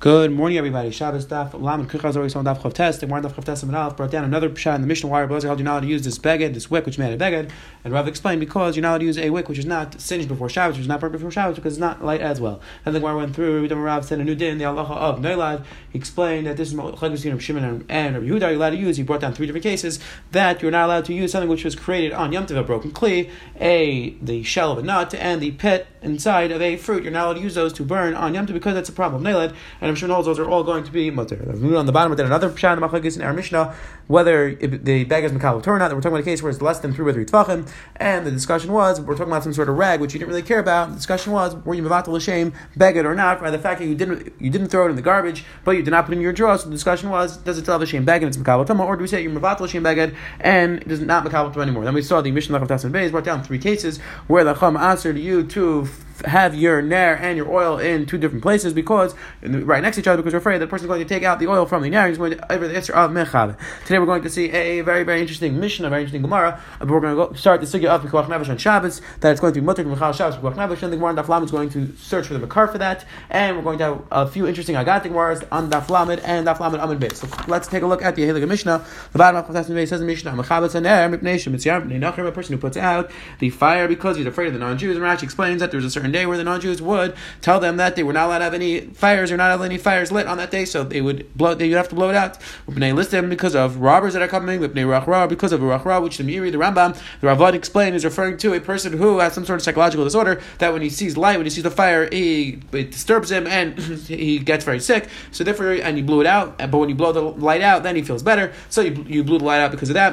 Good morning, everybody. Shabbos daf lam and kuchaz always on daf chav test. And one daf chav test and brought down another pshat in the Mishnah wire. Blazer held you're not allowed to use this beged, this wick, which made a beged. And Rav explained because you're not allowed to use a wick which is not singed before Shabbos, which is not burnt before Shabbos, because it's not light as well. And the Gemara went through. Rav said a new din, the halacha of Neilad. He explained that this is Chagos of Shimon and, Rabbi Yehuda. You're allowed to use. He brought down three different cases that you're not allowed to use something which was created on Yom Tov, a broken kli, a the shell of a nut, and the pit inside of a fruit. You're not allowed to use those to burn on Yom Tov because that's a problem Neilad. And I'm sure those are all going to be mutter. On the bottom, we did another pshat in Machlekes in our Mishnah whether the bag is makal or not. We're talking about a case where it's less than three or three tvachim, and the discussion was we're talking about some sort of rag which you didn't really care about. The discussion was were you mevatel l'shem it or not by the fact that you didn't you didn't throw it in the garbage, but you did not put it in your drawer. So the discussion was does it a shame beged and it's makal or do we say you're mevatel l'shem beged and it is not makal anymore? Then we saw the Mishnah of Tasman Beis brought down three cases where the Chum answered you to have your nair and your oil in two different places because right next to each other because we're afraid that the person is going to take out the oil from the nair and he's going to over the answer of mechad. Today we're going to see a very very interesting mission, a very interesting gemara. But we're going to go start the sugya of Pikuach Nevesh on Shabbos that it's going to be mutter Mechal Shabbos Pikuach Nevesh and the gemara Daf is going to search for the makar for that and we're going to have a few interesting agatic gemaras on Daf Lamed and Daf Lamed Amid Beis. So let's take a look at the Helig Mishnah. The bottom of the Beis says Mishnah Mechabetz Haner Mipnei Shemitziyar Mipnei Nachrim a person who puts out the fire because he's afraid of the non-Jews. And Rashi explains that there's a certain day where the non-Jews would tell them that they were not allowed to have any fires or not have any fires lit on that day, so they would blow. They would have to blow it out. They list them because of robbers that are coming. Because of Rachra, which the Miri, the Rambam, the Ravad explained is referring to a person who has some sort of psychological disorder that when he sees light, when he sees the fire, he, it disturbs him and he gets very sick. So therefore, and you blew it out. But when you blow the light out, then he feels better. So you, you blew the light out because of that.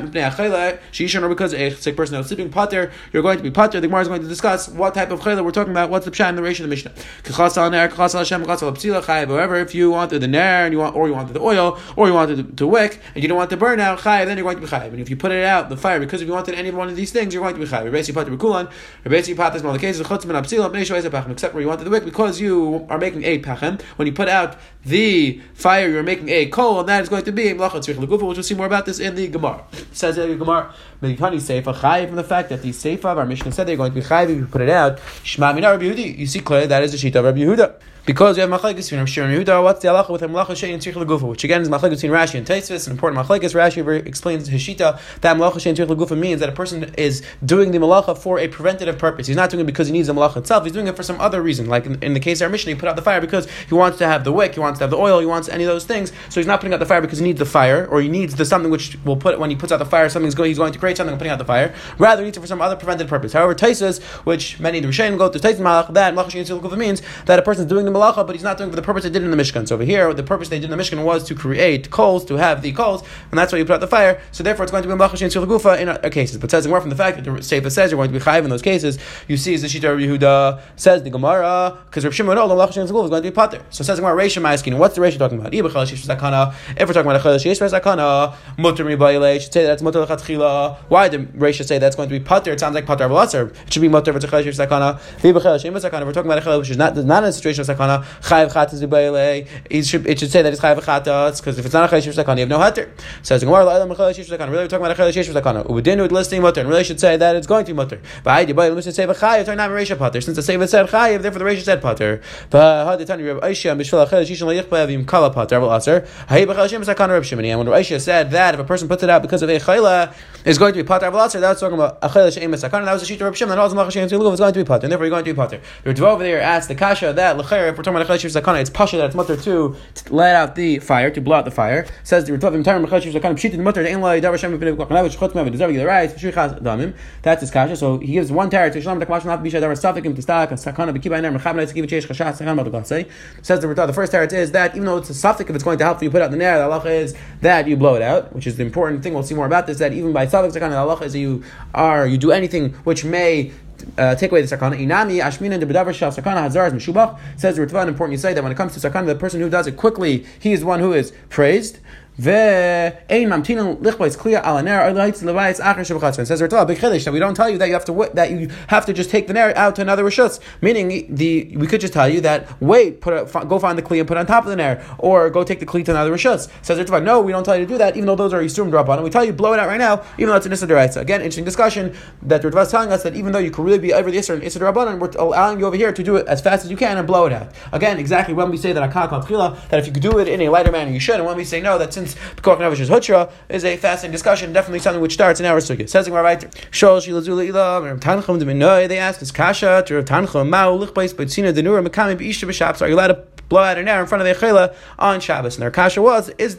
Or because a sick person is sleeping pater, you're going to be pater. The Gemara is going to discuss what type of chayla we're talking about what's the pshat in the ratio of the Mishnah. However, if you wanted the nair and you want, or you wanted the oil, or you wanted to, to wick, and you don't want to burn out chayiv, then you're going to be chayiv. And if you put it out the fire because if you wanted any one of these things, you're going to be chayiv. Basically, put the bekulan, basically pat this the cases pachem, except where you wanted the wick because you are making a pachem. When you put out the fire, you're making a coal, and that is going to be a which we'll see more about this in the Gemara. Says the Gemara, Medikani seifa chayiv from the fact that the seifa of our Mishnah said they're going to be chayiv if you put it out. Shema mina Rabbi you see clearly that is the sheet of Rabbi Yehuda. Because we have machlekes between and Yehuda, what's the halacha with shein legufa? Which again is machlekes between Rashi and Taisvis, an important machlekes. Rashi explains his shita that malacha shein legufa means that a person is doing the malacha for a preventative purpose. He's not doing it because he needs the malacha itself. He's doing it for some other reason. Like in, in the case of our mission, he put out the fire because he wants to have the wick, he wants to have the oil, he wants any of those things. So he's not putting out the fire because he needs the fire, or he needs the something which will put when he puts out the fire, something's going, he's going to create something and putting out the fire. Rather, he needs it for some other preventative purpose. However, Taisvis, which many of the Rishonim go to Taisvis malach, that malacha shein legufa means that a person is doing the malacha, but he's not doing for the purpose they did in the Mishkan. So over here, the purpose they did in the Mishkan was to create coals, to have the coals, and that's why you put out the fire. So therefore, it's going to be Malacha Shin Gufa in other cases. But says more from the fact that the Sefer says you're going to be chayiv in those cases. You see, is the Shita Yehuda says the Gemara because Rav Shimon the Malacha Shin is going to be potter. So says the Gemara Reisha Ma'askin. What's the Reisha talking about? If we're talking about a Chalash Yesh Sakana, Mutter Mibayle should say that's Mutter Lechatchila. Why did Reisha say that's going to be potter? It sounds like Pater Avalaser. It should be Mutter V'Chalash Yesh Sakana. If we're talking about a Chalash which is not not in a situation of Sakana, Uh, Chayiv Chatas Mibayle it should, it should say that it's chayav chatas because if it's not a chayav zakana, you have no heter. Says Gemara, really we're talking about a chayav zakana. Ubedinu with listing mutter, and really should say that it's going to be mutter. But I let me say chayav. Turn not Marisha pater. Since the Sefer said chayav, therefore the Marisha said pater. But how did Tani Reb Aisha Mishvela chayav yishon leyichba vim kala pater aval aser. Hay b'chayav shem zakana Reb Shimoni. And when Reb Aisha said that if a person puts it out because of a chayla, is going to be pater aval aser, that's talking about a chayla sheim zakana. That was a sheet of Reb Shimon. That also malach sheim is going to be pater, and therefore you're going to be pater. The Rav over there asked the kasha that l'chayr if we're talking about chayla zakana, it's pasha that it's mutter too let out the fire, to blow out the fire. Says the Ritavim Tarim Mechashiv Zakan Pshit the Mutter Ein Lai Davar Shem B'nei Kwachnav Shchot Mev Dezav Yil Rais Shrichas Damim. That's his kasha. So he gives one tarot to Shalom Takmash Not Bisha Davar Safikim Tistak Sakana B'Kiba Ner Mechabna Tzikiv Cheish Chashat Sakan Madagatsei. Says the Ritav. The first tarot is that even though it's a safik, if it's going to help you put out the nair, the halacha is that you blow it out, which is the important thing. We'll see more about this. That even by safik Zakan, the halacha is you are you do anything which may uh, take away the sakana. Inami ashmina de bedavar shal sakana hazar meshubach says Ritva. Important you say that when it comes to sakana, the person who does it quickly, he is one who is praised. Says big that we don't tell you that you have to that you have to just take the ner out to another rishus. Meaning the we could just tell you that wait, put a, go find the kli and put it on top of the ner, or go take the kli to another rishus. Says no, we don't tell you to do that, even though those are yisurim on. We tell you blow it out right now, even though it's an issa Again, interesting discussion that the is telling us that even though you could really be over the issa and issa we're allowing you over here to do it as fast as you can and blow it out. Again, exactly when we say that akak al that if you could do it in a lighter manner, you should, and when we say no, that since Pekach Nefesh is Hutra, is a fascinating discussion, definitely something which starts in our Sugya. Says Gemara Shol Shilazula Ilam, Rav Tanchum Deminoi, they ask, is Kasha to Rav Tanchum, Ma'u Lichbais, Baitzina Denura, Mekami B'Isha B'Shabbos, are you allowed to blow out an air in front of the Echela on Shabbos? And their Kasha was, is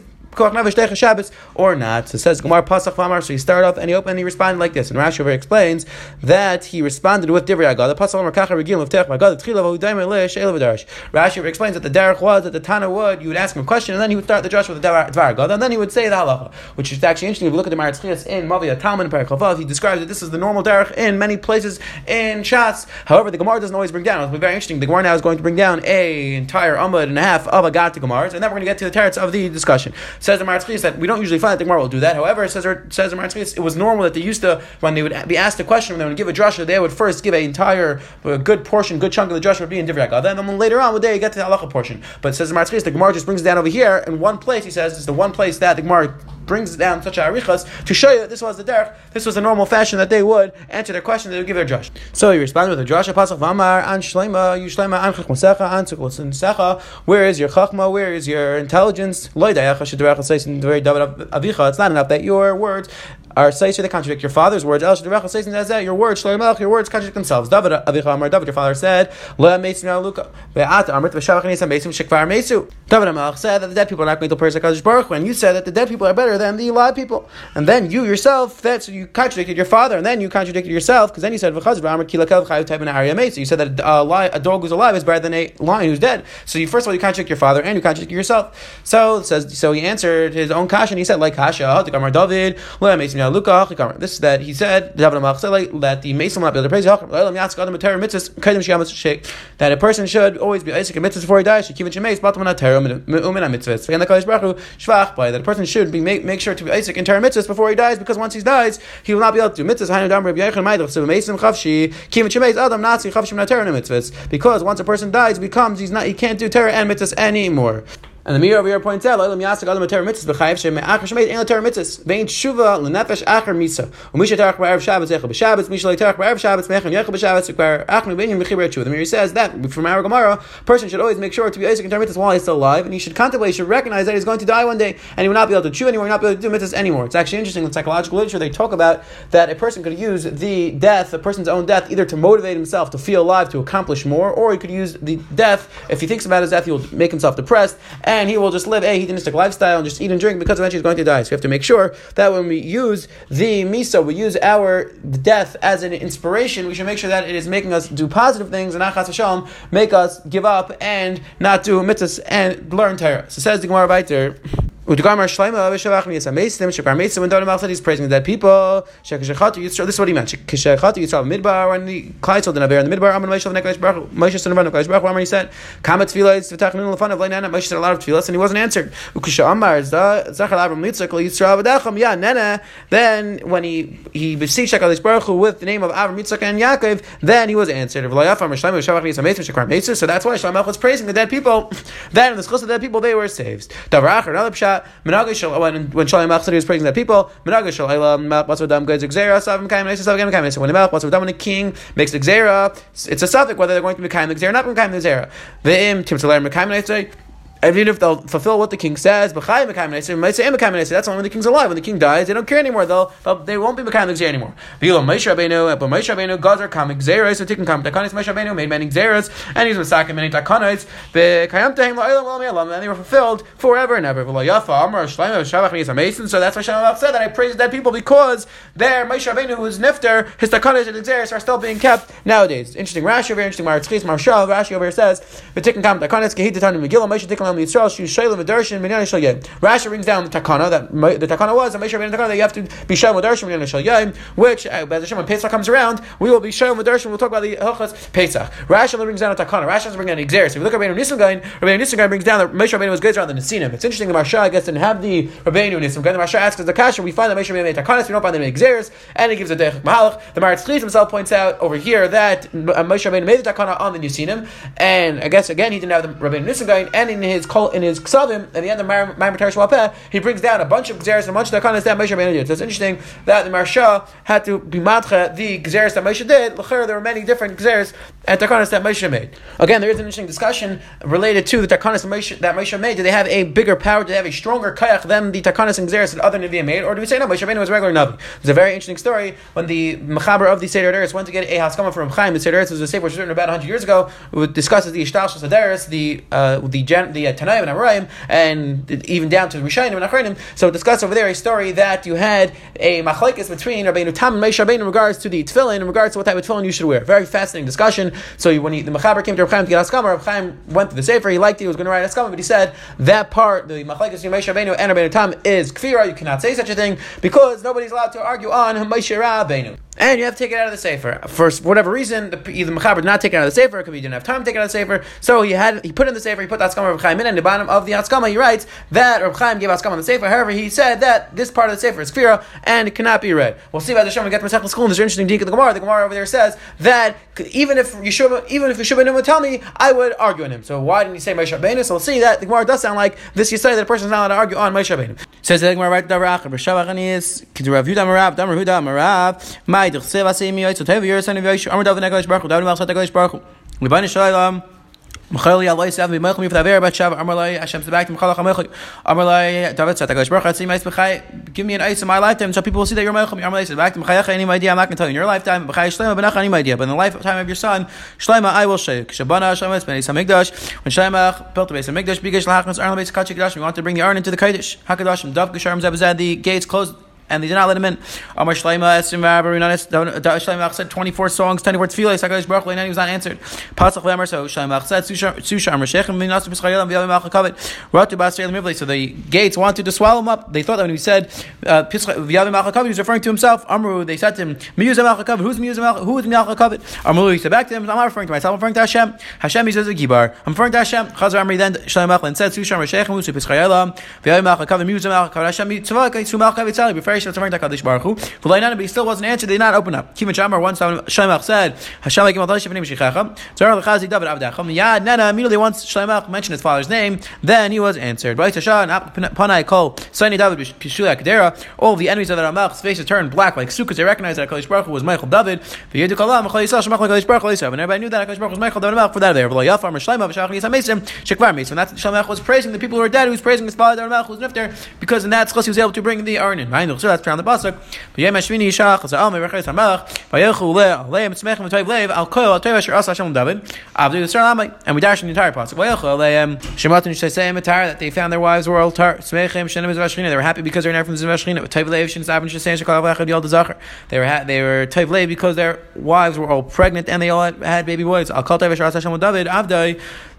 Or not. So it says Gemara Pasach Vamar. So he started off and he opened and he responded like this. And Rashi over explains that he responded with Divrei Agad. The Pasach Vamar Kacha Regil of Tech Agad. Tchila V'Udaimer Le Sheil V'Darash. Rashi over explains that the derech was that the Tana would you would ask him a question and then he would start the Josh with the Dvar Agad and then he would say the halacha, which is actually interesting. If you look at the Maritz in Mavia Talmud and Perikavav, he describes that this is the normal derech in many places in Shas. However, the Gemara doesn't always bring down. It'll be very interesting. The Gemara now is going to bring down a entire Amud and a half of Agat to Gemara, and then we're going to get to the teretz of the discussion. Says the Maritz that we don't usually find that the Gemara will do that. However, says says it was normal that they used to when they would be asked a question when they would give a drasha, they would first give an entire a good portion, good chunk of the drasha would be in divrei Then, then later on would they get to the halacha portion. But says the the Gemara just brings it down over here in one place. He says it's the one place that the Gemara brings down such a arichas to show you that this was the derech, this was the normal fashion that they would answer their question, they would give their drush. So he responded with a drush, pasach v'amar, an shleima, you shleima, an chachmasecha, an where is your chachma, where is your intelligence? It's not enough that your words are Seisha that contradict your father's words. El Shadrecha says that your words, Shloim your words contradict themselves. David uh, Avicha Amar David, your father said, Le Meisim Luka, Ve'at Amrit V'Shavach Nisam Meisim Shekvar Meisu. David Amalch said that the dead people are not going to praise HaKadosh Baruch when you said that the dead people are better than the alive people. And then you yourself, that's you contradicted your father, and then you contradicted yourself, because then you said, V'chaz V'Amar Kilakav Chayav Taib Arya Meisu. You said that a, li- a dog who's alive is better than a lion who's dead. So you first of all you contradict your father and you contradict yourself. So says so he answered his own kasha and he said like kasha, David, Le Meisim This is that he said that the Mason not be able to praise that a person should always be Isaac and mitzvahs before he dies. That a person should be make, make sure to be Isaac and Torah mitzvahs before he dies because once he dies, he will not be able to do mitzvahs. Because once a person dies, becomes he's not he can't do Torah and mitzvahs anymore. And the mirror over here points out, "Loylam yasak adam ter mitzvahs b'chayiv shem achar shemayit ein ter mitzvahs vein shuva lenefesh achar misa. Umisha tarach b'erev Shabbos echel b'Shabbos, misha tarach b'erev Shabbos mechem yechel b'Shabbos require achnu v'inyan b'chiber tshuva. The mirror says that from our Gemara, person should always make sure to be Isaac in ter mitzvahs while he's still alive, and he should contemplate, he should recognize that he's going to die one day, and he will not be able to chew anymore, he will not be able to do mitzvahs anymore. It's actually interesting in psychological literature they talk about that a person could use the death, a person's own death, either to motivate himself to feel alive, to accomplish more, or he could use the death. If he thinks about his death, he will make himself depressed, and he will just live a hedonistic lifestyle and just eat and drink because eventually he's going to die. So we have to make sure that when we use the miso, we use our death as an inspiration, we should make sure that it is making us do positive things and achas Hashem, make us give up and not do mitzvahs and learn Torah. So says the Gemara Vayter. This is what he meant. This is what he meant. Midbar the the Naber in the Midbar. Baruch Baruch. He said, "Kama v'tachnun lefanav le'nana." Moshe said a lot of tefillahs and he wasn't answered. Ukisha Amar zachar Avram Ya Nana. Then when he he beseeched Hakadosh Baruch Hu with the name of Avram Yitzchak and Yaakov, then he was answered. So that's why Shlomo was praising the dead people. Then in the schus of the dead people they were saved. Another pshat when when Shalom Achsari was praising that people, Menaga with them goods Xera, Savim Kaim, Savim Kaim. So when the what's with when the king makes Xera, it's a suffix whether they're going to be Kaim Xera, not Kaim Xera. Ve'im Tim Saler Mekaim even if they'll fulfill what the king says, that's only when the king's alive. When the king dies, they don't care anymore. They'll, they won't be Mekayim the anymore. But Moshe Rabbeinu, but Moshe Rabbeinu, Gazer Kamik Zeres, so taking Kamik Takanis, Moshe Rabbeinu made many Zeres, and he's Masakim many Takanis, Bekayam Tehim La'ilam, and they were fulfilled forever and ever. Yafa, Amar, Shleim, Shavach, Nisa Mason, so that's why Shalom said that I praise dead people because their Moshe Rabbeinu, who's Nifter, his Takanis and Zeres are still being kept nowadays. Interesting Rashi over here, interesting Maritzchis, Marshal, Rashi over here says, V'tikin Kamik Takanis, Kehit Tatanim Megillah, Moshe Tikkun Am Yisrael Shu Shayla Medarshin Minyan Shal Yom. Rashi brings down the Takana that the Takana was Moshe Rabbeinu Takana that you have to be Shayla Medarshin Minyan shalom, which uh, as Hashem when Pesach comes around, we will be Shayla Medarshin. We'll talk about the Hilchas Pesach. Rashi brings down the Takana. Rashi doesn't bring down Exeris. If you look at Rabbeinu Nissim Gaon, Rabbeinu Nissim Gaon brings down that Moshe Rabbeinu was good around the Nesinim. It's interesting the Marsha I guess didn't have the Rabbeinu Nissim Gaon. The Marsha asks the Kasha. We find that Moshe Rabbeinu made Takanas. We don't find them in Exeris, and he gives a Dechik Mahalach. The Maritz himself points out over here that uh, Moshe Rabbeinu made the Takana on the Nesinim, and I guess again he didn't have the Rabbeinu Nissim Gaon, and in his in his Ksavim at the end of Ma'amar Shwapeh, he brings down a bunch of Xeris and a bunch of Takanas that Moshe did. So it's interesting that the Marsha had to be matcha the Xeris that Moshe did. L'cher, there were many different Xeris and Takanas that Moshe made. Again, there is an interesting discussion related to the Takanas that Moshe made. Do they have a bigger power? Do they have a stronger kayach than the Takanas and Xeris that other Nevi'im made? Or do we say no, Moshe was a regular Navi? It's a very interesting story when the Mechaber of the Seder Eretz went to get a Haskama from Chaim. The Seder Eretz was a sefer which was written about 100 years ago. It discusses the Ishtal Sederis, the uh, the gen, the uh, Tanaim and Amoraim, and even down to Rishayim and Achronim. So discuss over there a story that you had a machlekes between Rabbeinu Tam and Rabbeinu in regards to the tefillin, in regards to what type of tefillin you should wear. Very fascinating discussion. So when he, the Mechaber came to Reb Chaim to get Haskama, Reb Chaim went to the sefer. He liked it. He was going to write Haskama, but he said that part, the machlekes between Moshe Rabbeinu and Rabbeinu Tam, is kfira. You cannot say such a thing because nobody's allowed to argue on Moshe Rabbeinu and you have to take it out of the sefer for whatever reason. The, either Mechaber did not take it out of the sefer, because he didn't have time to take it out of the sefer. So he had he put in the sefer, he put the Haskama of Chaim in, and the bottom of the Haskama he writes that Reb Chaim gave Haskama on the sefer. However, he said that this part of the sefer is kfira and it cannot be read. We'll see about the Shem we get to Masech school. And there's an interesting deek of the Gemara. The Gemara over there says that even if Yeshua, even if Yeshua would tell me, I would argue on him. So why didn't he say Moshe Rabbeinu? So we'll see that the Gemara does sound like this. You say that a person is not allowed to argue on Moshe Rabbeinu. Says the Gemara right there. Rav Yudah Marav, Damar Huda Marav, Mai Dechsev Asemi Yoitz, Tev Yersan Yoish, Amar David Nagalish Baruch, David Malchat Nagalish Baruch. Libani Shalom. Mchali Allah Sav Mechmi with Aver Bat Shav Amarlai Hashem Sabak Mchalach Amechli Amarlai David Satagash Baruch Hatzim Eis B'chai Give me an ice in my lifetime so people will see that you're Mechmi Amarlai Sabak Mchayach any idea I'm not going to tell you in your lifetime B'chai Shlema Benach any idea but in the lifetime of your son Shlema I will you Shabana Hashem Es Bnei Samigdash when Shlema built the base of Migdash Bigash Lahachnas Arn Base Kachik Dash we want to bring the Arn into the Kaidish Hakadash Dav Gesharm Zebazad the gates closed and they did not let him in. Amar Shleima said 24 songs, 24 tefillah, Sakadosh Baruch Hu, and he was not answered. Pasach Lemer, so Shleimach said, Susha Amar Shechem, Minasu B'Schayel, and V'yavim Achakavit, Ratu B'Asrei Mivli. So the gates wanted to swallow him up. They thought that when he said uh, V'yavim Achakavit, he was referring to himself. Amru, they said to him, Miyuzim Achakavit, who's Miyuzim Who is Miyachakavit? Amru, he said back to him, I'm not referring to myself, I'm referring to Hashem. Hashem, he says a Gibar. I'm referring to Hashem. Chazar Amri then Shleimach and said, Susha Amar Shechem, Musu B'Schayel, V'yavim Achakavit, Miyuzim Achakavit, Hashem, Tzavak, Tzumach Kavit Sali, Kadosh Baruch Baruch Hu. But he still wasn't answered. They did not open up. Kivin Shamar once said, Hashem Lechazi David Nana immediately once Shlemach mentioned his father's name, then he was answered. Right Shah and Panai Kol Saini David Pishula Kedera. All the enemies of the Ramach's faces turned black like sukkahs. They recognized that Hakadosh Baruch Hu was Michael David. And everybody knew that Hakadosh Baruch Hu was Michael David for that there. Yafar Shlemach V'Shach Nisa Mesim Shekvar Mesim. That's Shlemach was praising the people who were dead. He was praising his father David Ramach who was nifter because in that schos he was able to bring the Arnin that's around the Basuk. V'yem Yishach, Tzmechem Al Hashem Avdu And we dash in the entire Pasuk. That they found their wives were all tar, Tzmechem Shenem Zvashchina. They were happy because they were now from Zvashchina. V'toiv Zavin They were, ha- they were Toiv because their wives were all pregnant and they all had, had baby boys. Al Hashem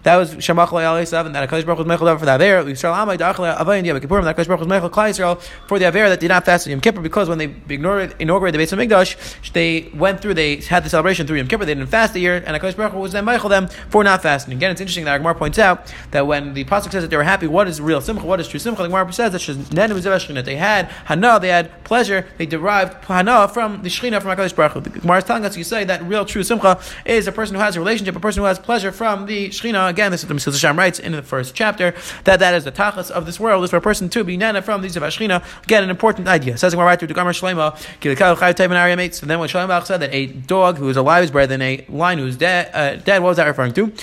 that was Shemach Le'alei Seven, that Akash Baruch was Mechel for the Aver, Yisrael Amai Da'achle Avayin Yom Kippurim, that Akash Baruch was Mechel Klai Yisrael for the Aver that did not fast in Yom Kippur, because when they inaugurated, inaugurated the Beit HaMikdash, they went through, they had the celebration through Yom Kippur, they didn't fast a year, and Akash Baruch was then Mechel them for not fasting. Again, it's interesting that Agmar points out that when the Pasuk says that they were happy, what is real Simcha, what is true Simcha, the Agmar says that they had Hana, they had pleasure, they derived Hana from the Shechina, from Akash Baruch The Gemara is telling us, you say that real true Simcha is a person who has a relationship, a person who has pleasure from the Shechina. Again, this is the Mesilas Hashem writes in the first chapter that that is the tachas of this world is for a person to be nana from these of Ashchina. Again, an important idea. Says right through the Gamar Shlema. So then when Shlomo said that a dog who is alive is better than a lion who is dead, uh, dead, what was that referring to? What's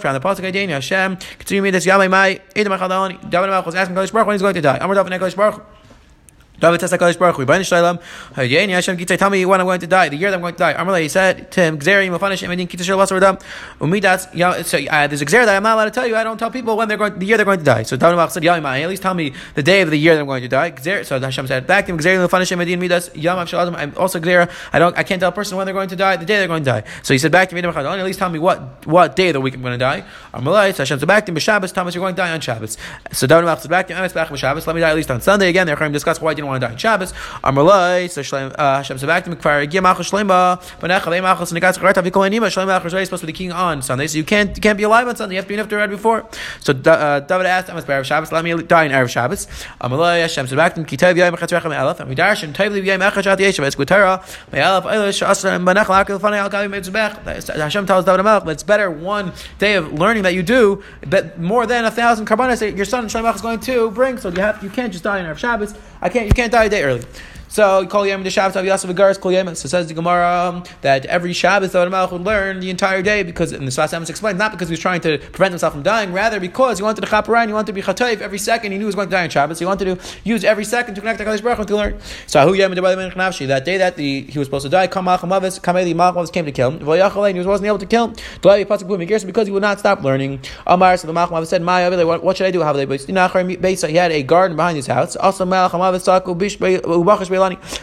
from the pasuk Hashem? Continue me this Yamai Mai Edom asking Kodesh Baruch when he's going to die. Amar David Kodesh Baruch. David says HaKadosh Baruch Hu, Shalom, Hayeni Hashem Kitzay, tell me when I'm going to die, the year that I'm going to die. Amalei, he said to him, Gzeri, Mefanish, Emedin, Kitzay Shalom, Wasar Umidatz, so uh, there's a Gzer that I'm not allowed to tell you, I don't tell people when they're going, the year they're going to die. So David said, Yamai, at least tell me the day of the year that I'm going to die. Gzer, so Hashem said back to him, Gzeri, Mefanish, Emedin, Midas, Yam Shalom, I'm also Gzer, I don't, I can't tell a person when they're going to die, the day they're going to die. So he said back to me, at least tell me what, what day of the week I'm going to die. Amalei, so Hashem said back to him, Shabbos, Thomas, you're going to die on Shabbos. So David said back to him, Shabbos, let me die at least on Sunday. Again, they're going to discuss why I didn't want to die on Shabbos. Amalai, so Shlem, uh, Hashem said back to Mekfar, Gim Achos Shlema, Banecha, Leim Achos, Negatz, Charat, Avikol Anima, Shlem Achos, is supposed to be the king on Sunday, so you can't, you can't be alive on Sunday, you have to be enough to read before. So uh, David asked, I'm a Shabbos, let me die in Erev Shabbos. Amalai, Hashem said back to him, Kitav Yayim Echatz Rechem Elef, and Midash, and Tayv Yayim Echatz At Yeshav, it's Gutera, Mayalef, Eilish, Asra, and Banecha, Akil, Fanei, Al Gavi, Mitzbech. Hashem tells David Amalek, it's better one day of learning that you do, but more than a thousand karbanas that your son Shlem is going to bring, so you have, you can't just die in Erev Shabbos. I can't, can't die a day early. So call Yom the Shabbos of Yasef Agaris Kol Yom. So says the Gemara um, that every Shabbos the Melech would learn the entire day because in the Sfas Amos explains not because he was trying to prevent himself from dying, rather because he wanted to chaperai, he wanted to be chatoiv every second. He knew he was going to die on Shabbos. So he wanted to use every second to connect to Kadosh Baruch Hu to learn. So Ahu Yom that day that the, he was supposed to die, Kamal Chamavis, Kameli Malchamavis came to kill him. He wasn't able to kill him. Because he would not stop learning. Amar so the Malchamavis said, what, what should I do? He had a garden behind his house. Also Malchamavis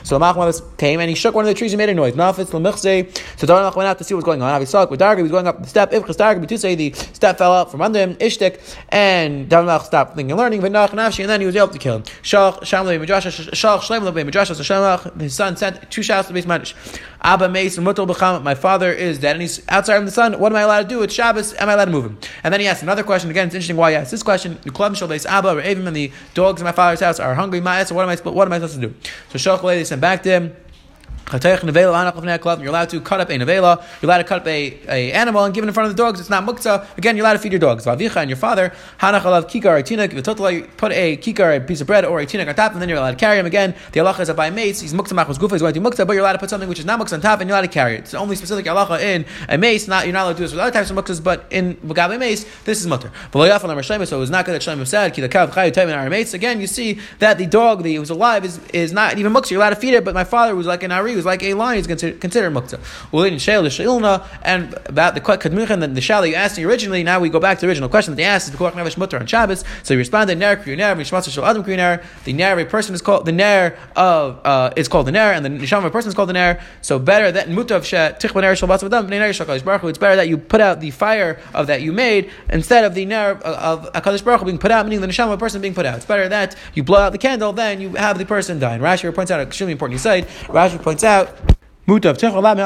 So the Malcham came and he shook one of the trees and made a noise. Nafis l'michse. So Darnach went out to see what's going on. With Darga, he was going up the step. If Darga, say the step fell out from under him. Ishtik and Darnach stopped thinking and learning. V'nach nafshi, and then he was able to kill him. Shach Shamlei Midrash, Shach Shleim Lebe Midrash. So Shamlach, his son sent two shouts to the base Manish. Abba Meis Mutal B'cham. My father is dead and he's outside of the sun. What am I allowed to do? It's Shabbos. Am I allowed to move him? And then he asked another question. Again, it's interesting why he asked this question. The club shall base Abba or Avim and the dogs in my father's house are hungry. My so what am I? What am I supposed to do? So Shach they sent back to him. You're allowed to cut up a nevela. You're allowed to cut up a, a animal and give it in front of the dogs. It's not muktzah. Again, you're allowed to feed your dogs. Vavicha and your father. Hanachalav kikar tinak. Put a kikar, a piece of bread, or a tinak on top, and then you're allowed to carry him. Again, the halacha is by mace, he's muktzah machos gufa. He's going to do muktzah, but you're allowed to put something which is not muktzah on top, and you're allowed to carry it. It's only specific halacha in a mace. Not you're not allowed to do this with other types of muktzahs, but in bagabe mace, this is mutter. So it was not good that Shlomo said ki Again, you see that the dog that was alive is, is not even muktzah. You're allowed to feed it, but my father was like an ari, was like a lion. He's considered, considered muktzah. Ulin sheil sheilna, and about the kadmuchan and the shal you asked me originally. Now we go back to the original question that they asked: Is b'koach nevesh mutter on Shabbos? So he responded: Ner ner v'shmatzer shel adam kriyu ner. The ner a person is called the ner of uh, is called the ner, and the nisham of a person is called the ner. So better that mutav she tichba ner shel batzav adam b'nei ner shel Baruch. It's better that you put out the fire of that you made instead of the ner of Hakadosh Baruch being put out, meaning the nisham of a person being put out. It's better that you blow out the candle than you have the person dying. Rashi points out an extremely important insight. Rashi points out. Mutav tchol lam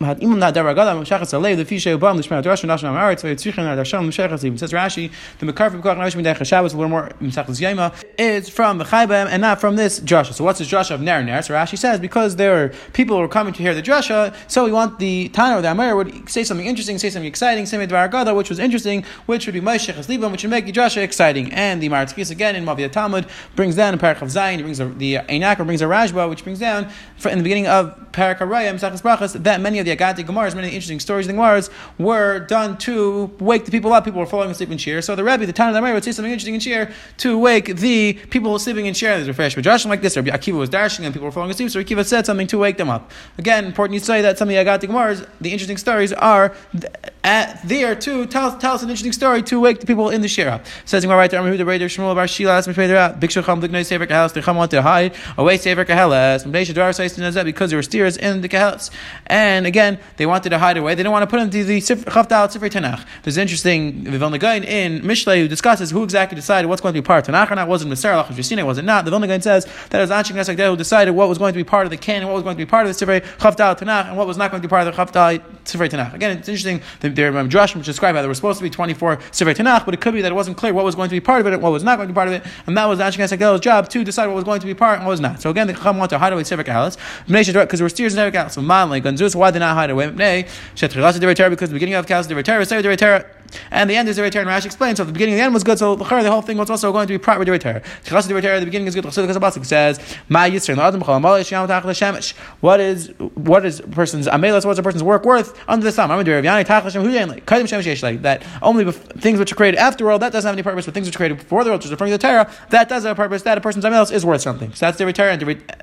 elal at says Rashi, the Mekarfim Koch Navish Midei Shabbos a little more from and not from this drasha. So what's this drasha of Ner Ner? So Rashi says because there are people who are coming to hear the drasha, so we want the Tana or the Amir would say something interesting, say something exciting, say Dvar Gada, which was interesting, which would be Moshe Libam, which would make the drasha exciting. And the Maratzkis again in Mavia Talmud brings down in Parak of Zayin, brings the Einakar brings a Rajba, which brings down in the beginning of Parak Mesachlis Brachas that many of the Agati Gemaras, many interesting stories in the Gemaras, were done to wake the people up. People were falling asleep in cheer. So the Rebbe, the Tana the would say something interesting in cheer to wake the people sleeping in cheer. There's a fresh like this. Rabbi Akiva was dashing and people were falling asleep. So Akiva said something to wake them up. Again, important you say that some of the Agati Gemaras, the interesting stories are at there too tell, tell us an interesting story to wake the people in the shira. Says in right there, the Raider Shmuel Bar Shila asked me to Big Shacham Kahalas. The Cham wanted to hide away Kahalas. Because there were steers in the Kahalas. And again, they wanted to hide away. They didn't want to put them to the Chavdal Sifrei Tanakh. There's interesting Vilna Gaon in Mishlei who discusses who exactly decided what's going to be part of Tanakh or not. Was it Masar Lach Justina? Was it not? The Vilna Gaon says that it was Anshin Nesek who decided what was going to be part of the canon, what was going to be part of the Sifrei Chavdal Tanakh, and what was not going to be part of the Chavdal Sifrei Tanakh. Again, it's interesting. There are Midrashim which describe how there were supposed to be 24 Sifrei Tanakh, but it could be that it wasn't clear what was going to be part of it and what was not going to be part of it, and that was Anshin Nesek job to decide what was going to be part and what was not. So again, the Chacham want to hide away Sifrei Kahalas because there were steers in Sifrei Kahalas. So Man like Ganzus, why did not hide away? Because the beginning of Kalas Torah, say Torah. And the end is the and Rashi explains. So the beginning and the end was good, so the whole thing was also going to be proper Torah. The beginning is good. The Pasuk says, "My Yisrael What is what is a person's amelas? What's a person's work worth under the sun? I'm going to like That only things which are created after the world that doesn't have any purpose, but things which are created before the world, which is referring to the Torah, that does have a purpose. That a person's amelas is worth something. So that's the return.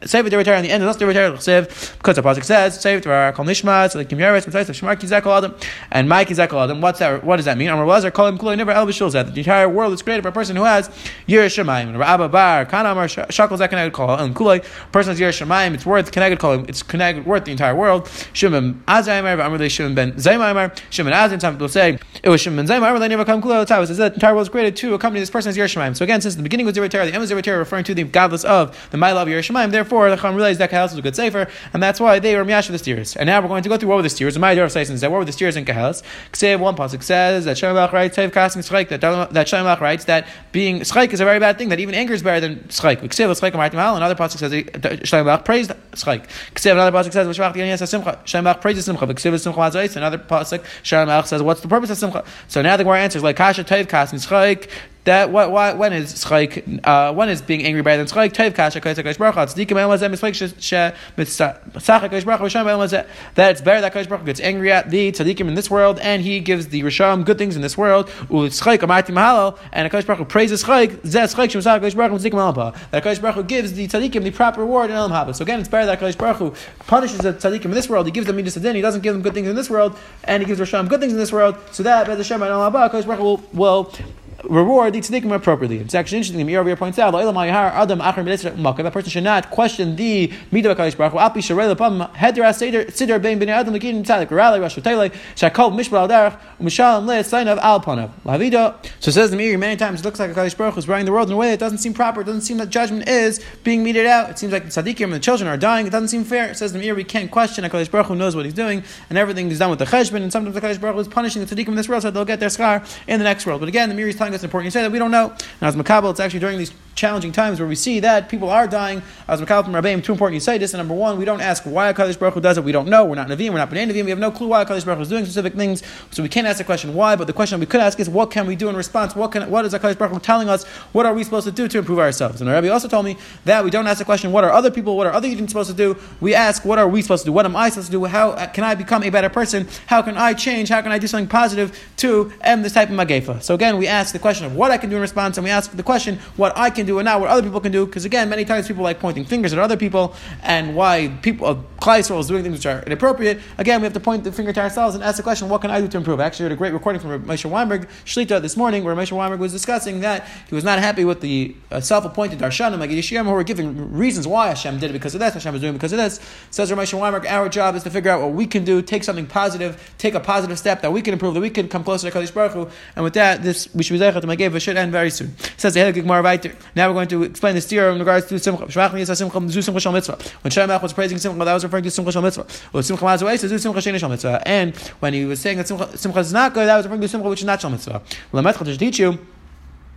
Save the return. And the end is the return. Because the pasuk says, "Save kol nishmat." So the kimyeres, shmar kizakol adam, and adam. What's that? What does that mean? Amar Lazar call him kulei never el the entire world is created for a person who has Yerushalayim. And Rabba Bar, Kanamar, Shakal Zakanagid Kol, and Kulai, person has Yerushalayim, it's worth Kanagid Kol, it's Kanagid worth the entire world. Shimon Azaymer, Amrle Shimon ben Zaymer, Shimon Azim, some people say it was Shimon ben Zaymer, they never come Kulai, it says the entire world is created to accompany this person as Yerushalayim. So again, since the beginning was Zerah the end was Zerah referring to the godless of the Mila of Yerushalayim, therefore the Chum realized that Kahal was a good safer, and that's why they were Miyash the steers. And now we're going to go through what were the steers. My Dor of that what were the steers in Kahal? Kseb one pasuk says that Shem writes, Tev Kasim Schreik, that that Shem writes that being Schreik is a very bad thing, that even anger is better than Schreik. Ksiv Schreik Martim Hal, another pasuk says Shleimach praised Schreik. Ksiv another pasuk says V'shvach Yanyas Simcha. Shleimach praises Simcha. Ksiv Simcha Mazais. Another pasuk Shleimach says what's the purpose of Simcha? So now the Gemara answers like Kasha Teiv Kas Schreik that what, what when is schayk uh, when is being angry better than schayk tev kasha kaisa kaish baruch tzdikim el mazeh misflik she mitzach kaish baruch v'shem el mazeh that it's better that kaish baruch gets angry at the tzadikim in this world and he gives the risham good things in this world ul schayk amarti mahalo and kaish baruch praises schayk zeh schayk shemsach kaish baruch tzdikim el that kaish baruch gives the tzadikim the proper reward in el haba so again it's better that kaish baruch punishes the tzadikim in this world he gives them midas adin he doesn't give them good things in this world and he gives risham good things in this world so that by the shem el haba kaish baruch will, will reward the tzaddikim appropriately. It's actually interesting. The Mir points out that person should not question the midah Hakadosh Baruch Hu. Api sharei lepam. So says the Mir many times it looks like Hakadosh Baruch is running the world in a way that doesn't seem proper. It doesn't seem that judgment is being meted out. It seems like the tzaddikim and the children are dying. It doesn't seem fair. It says the Mir we can't question Hakadosh Baruch Hu knows what he's doing and everything is done with the cheshbon. And sometimes Hakadosh Baruch Hu is punishing the tzaddikim in this world so they'll get their scar in the next world. But again, the Mir is telling us important. You say that we don't know. And as Makabal, it's actually during these challenging times where we see that people are dying. As Makabal from Rabbeim, two important you say this. And number one, we don't ask why HaKadosh Baruch Hu does it. We don't know. We're not Navim, we're not B'nai Navim. We have no clue why HaKadosh Baruch Hu is doing specific things. So we can't ask the question why, but the question we could ask is what can we do in response? What, can, what is HaKadosh Baruch Hu telling us? What are we supposed to do to improve ourselves? And the Rabbi also told me that we don't ask the question, what are other people, what are other Yidden supposed to do? We ask, what are we supposed to do? What am I supposed to do? How uh, can I become a better person? How can I change? How can I do something positive to end this type of magefa? So again, we ask the question of what I can do in response, and we ask the question what I can do and not what other people can do. Because again, many times people like pointing fingers at other people and why people, uh, is doing things which are inappropriate. Again, we have to point the finger to ourselves and ask the question, what can I do to improve? I actually heard a great recording from Moshe Weinberg, Shlita, this morning, where Moshe Weinberg was discussing that he was not happy with the uh, self-appointed Darshanim, like Yishiyam, who were giving reasons why Hashem did it because of this, Hashem is doing it because of this. Says Moshe Weinberg, our job is to figure out what we can do, take something positive, take a positive step that we can improve, that we can come closer to Kadosh Baruch Hu, and with that, this we should be to Mageva should end very soon. Says the Now we're going to explain the steer in regards to Simcha. When Shemach was praising Simcha, that was referring to Simcha Shal Mitzvah. And when he was saying that Simcha, Simcha is not good, that was referring to Simcha which is not Shal Mitzvah. To teach you.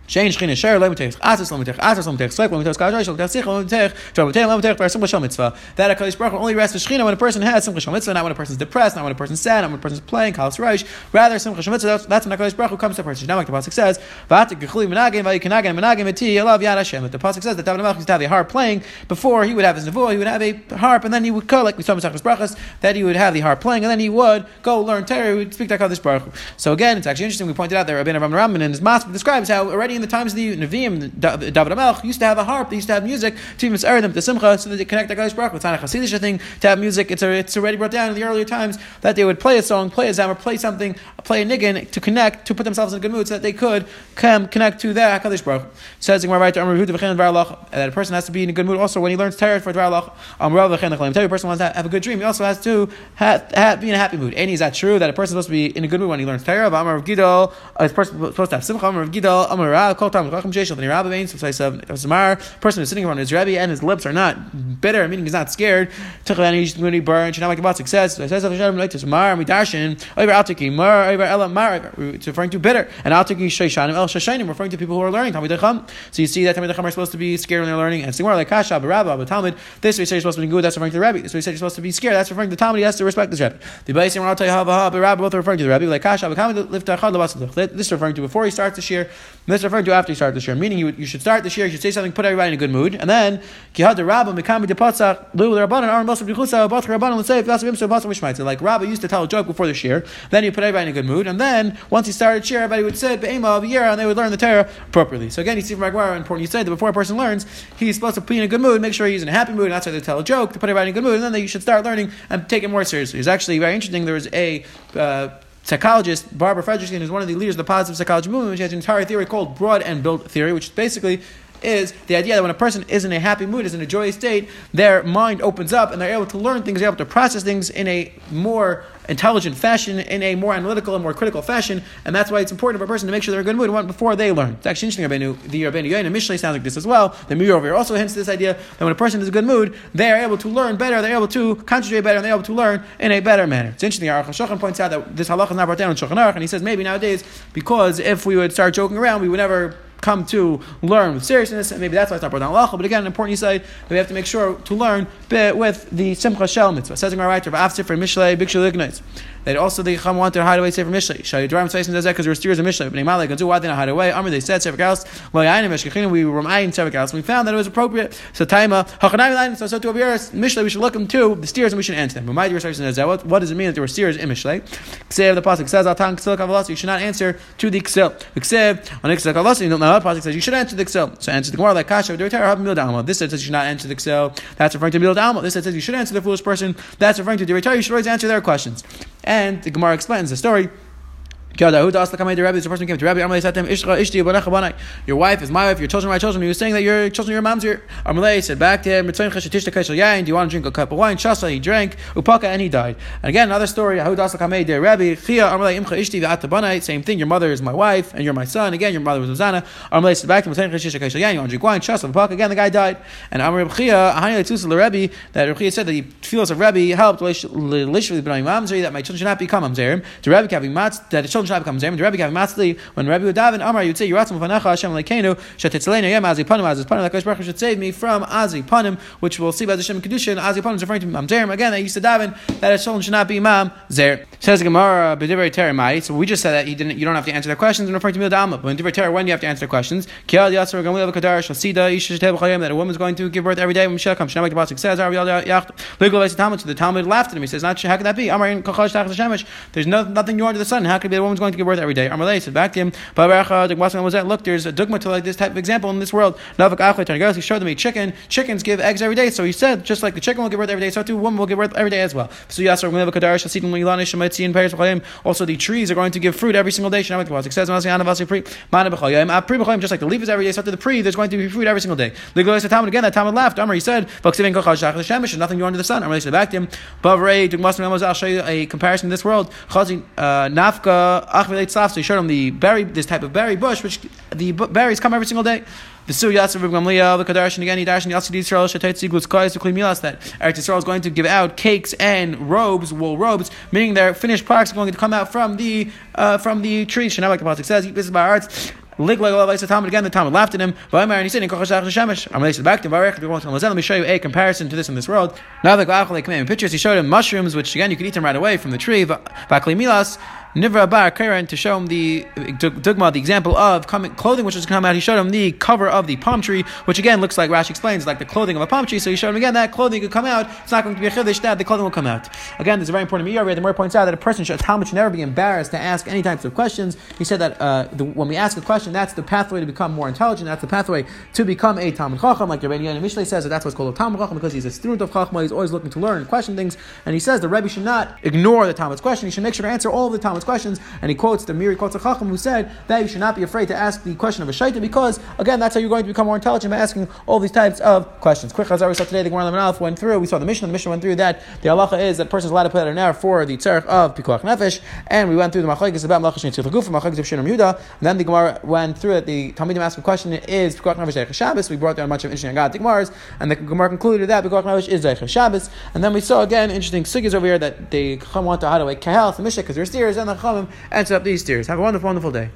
שאין שכינה שר, לא מתך אסס, לא מתך אסס, לא מתך סלק, לא מתך קדוש, לא מתך שיח, לא מתך תרבותיהם, לא מתך בר simcha shel mitzvah. That HaKadosh Baruch Hu only rests with Shechina when a person has simcha shel mitzvah, not when a person is depressed, not when a person is sad, not when a person is playing, kalas reish. Rather, simcha shel mitzvah, that's when HaKadosh Baruch Hu comes to a person. Now, like the Pasuk says, v'atik gechuli menagim, v'yikanagim menagim eti, alav yad Hashem. The Pasuk says that David HaMelech used to have a harp playing before he would have his nevuah, he would have a harp, and then he would go, like we saw in Masechus Brachas, that he would have the harp playing, and then he would go learn Torah, he would speak to HaKadosh Baruch Hu. So again, it's actually interesting, we pointed out that Rabbi Avram Rambam in his Masp describes how already in the times of the Nevi Nevi'im, David HaMelech used to have a harp. They used to have music to even them to Simcha, so that they connect the Gaish Baruch. It's not a Hasidic thing to have music. It's, a, it's already brought down in the earlier times that they would play a song, play a zammer, play something, play a niggin to connect, to put themselves in a good mood, so that they could come connect to that Hakadosh Baruch. Says in my right to that a person has to be in a good mood also when he learns Torah for Dvar A person wants to have a good dream. He also has to have, have, be in a happy mood. And is that true that a person is supposed to be in a good mood when he learns Torah? Amar Gidol, a person supposed to have Simcha. Amar of Gidol, Amar person is sitting around his Rebbe and his lips are not bitter, meaning he's not scared. He's going to be burned. Should not make about success. It's referring to bitter. And referring to people who are learning. So you see that Talmid Chacham are supposed to be scared when they're learning. And Singmar like Kasha, Barabba, Talmud. This way you're supposed to be good. That's referring to the Rebbe. This way you're supposed to be scared. That's referring to Talmud. He has to respect this Rebbe. The Baisim Ratai Hava Barabba both are referring to the Rebbe. Like Kasha, Talmud, This is referring to before he starts the shir. This is referring to after you start the shir. Meaning you, you should start the shir. You should say something, put everybody in a good mood, and then Kihad Rabbanan Let's say. Like Rabba used to tell a joke before the shir. Then you put everybody in a good mood, and then once he started shir, everybody would sit Be'ema of year, and they would learn the Torah properly. So again, you see from Agmara important. You say that before a person learns, he's supposed to be in a good mood, make sure he's in a happy mood, and that's why they tell a joke to put everybody in a good mood, and then they should start learning and take it more seriously. It's actually very interesting. There was a uh, psychologist, Barbara Fredrickson, who's one of the leaders of the positive psychology movement, She has an entire theory called broaden and build theory, which basically is the idea that when a person is in a happy mood, is in a joyous state, their mind opens up and they're able to learn things, they're able to process things in a more intelligent fashion, in a more analytical and more critical fashion, and that's why it's important for a person to make sure they're in a good mood before they learn. It's actually interesting, Rabbeinu, the Rabbeinu Yoin Mishlei sounds like this as well. The Mir over here also hints this idea that when a person is in a good mood, they are able to learn better, they're able to concentrate better, and they're able to learn in a better manner. It's interesting, Aruch HaShulchan points out that this halacha is not brought down in Shulchan Aruch, and he says maybe nowadays, because if we would start joking around, we would never come to learn with seriousness, and maybe that's why it's not brought down halacha. But again, an important insight that we have to make sure to learn with the simcha shel mitzvah. Says in our writer, "After for mishlei ignites." That also the Chacham wanted to hide away Sefer Mishlei. Shai Dvarim Tzaisim does that because there were steers of Mishlei. But Malek do why they not hide away. Amr they said Sefer Gaus Lo Yayin Meshkachinu. We were Mayin Sefer Gaus. We found that it was appropriate. So Taima Hachanayim Lain. So so to Abiris Mishlei. We should look them into the steers and we should answer them. My Dvarim does that. What, what does it mean that there were steers in Mishlei? Ksev the pasuk says Atan Ksil Kavalas. You should not answer to the Ksil. Ksev on Ksil Kavalas. You know the pasuk says you should answer the Ksil. So answer the Gemara like Kasha. This says you should not answer the Ksil. That's referring to Mil Dalma. This says you should answer the foolish person. That's referring to the You should always answer their questions. And the Gemara explains the story. Your wife is my wife, your children are my children. He was saying that your children are your mom's your Amalei said back to him, Do you want to drink a cup of wine? Shasa, he drank, Upaka, and he died. And again, another story, same thing, your mother is my wife, and you're my son. Again, your mother was Uzana. Amalei said back to him, Do You want to drink wine? Shasa, Upaka, again, the guy died. And Amar Chia, that Rebbe said that he feels of Rebbe helped that my children should not become Mamzerim. To Rebbe having that the children Shab comes in. The Rebbe gave Matzli when Rebbe would daven Amar, you'd say Yiratzim Vanacha Hashem Lekenu Shetitzalenu Yem Azi Panim Azi Panim. Like Baruch should save me from Azi Panim, which we'll see by the Shem Kedushin. Azi Panim is referring to Mam Zerim. Again, I used to daven that a children should not be Mam Zer. Says Gemara B'divrei Teramai. So we just said that you didn't. You don't have to answer the questions. And referring to Mil Dama, but in Divrei Terah, when you have to answer the questions, Kial Yatzar Gamliel Kadar Shasida Isha that a woman's going to give birth every day when Michelle comes. Shnei Pasuk says the Talmud laughed at him. He says, "Not how could that be? There's no, nothing new under the sun. How could be a woman's going to give birth every day. Amalei said back to him, Look, there's a dogma to like this type of example in this world. He showed them a chicken. Chickens give eggs every day. So he said, just like the chicken will give birth every day, so too woman will give birth every day as well. So Also, the trees are going to give fruit every single day. Ah, just like the leaf is every day, so to the pre, there's going to be fruit every single day. Again, that Talmud laughed. He said, nothing new under the sun. I'll show you a comparison in this world. Uh, Nafka, so he showed him the berry, this type of berry bush, which the berries come every single day. The Su Yatsav Gamliel, the Kadarshan again, Darshan Yatsid Yisrael, Shatetzi Glutz Kais, Kli Milas, that Eretz Yisrael is going to give out cakes and robes, wool robes, meaning their finished products are going to come out from the uh, from the tree. Shanab, like the Pasuk says, this is by arts. Like again. The Talmud laughed at him. and he said, "In kochashach shemesh." I'm related back to. Let me show you a comparison to this in this world. Now the Gachal came in pictures. He showed him mushrooms, which again you could eat them right away from the tree. Milas. Nivra Bar Karen to show him the dugma, the example of coming, clothing which was come out. He showed him the cover of the palm tree, which again looks like Rashi explains, like the clothing of a palm tree. So he showed him again that clothing could come out. It's not going to be a chiddush that the clothing will come out. Again, there's a very important miyar. The more points out that a person should, Talmud should never be embarrassed to ask any types of questions. He said that uh, the, when we ask a question, that's the pathway to become more intelligent. That's the pathway to become a Talmud Chacham. Like the Rebbe Yonim Mishlei says that that's what's called a Talmud Chacham because he's a student of Chachma. He's always looking to learn and question things. And he says the Rebbe should not ignore the Talmud's question. He should make sure to answer all of the Talmud's questions, and he quotes the Miri quotes a Chacham who said that you should not be afraid to ask the question of a shaita because again that's how you're going to become more intelligent by asking all these types of questions. Quick as we saw today, the Gemara Alf went through. We saw the mission. The mission went through that the halacha is that a person is allowed to put out an hour for the tzarech of pikuach nefesh, and we went through the machlekes about malachas shnei tzilchaguf, machlekes of Shinam Yuda, and then the Gemara went through it. The Talmidim asked a question: Is pikuach nefesh Shabbos? We brought down a bunch of interesting Agadic Gemars, and the Gemara concluded that pikuach nefesh is Zeicha Shabbos, and then we saw again interesting sugyas over here that the Chacham want to how to kahal the Mishnah because they're steers, and the Chachamim up these steers. Have a wonderful, wonderful day.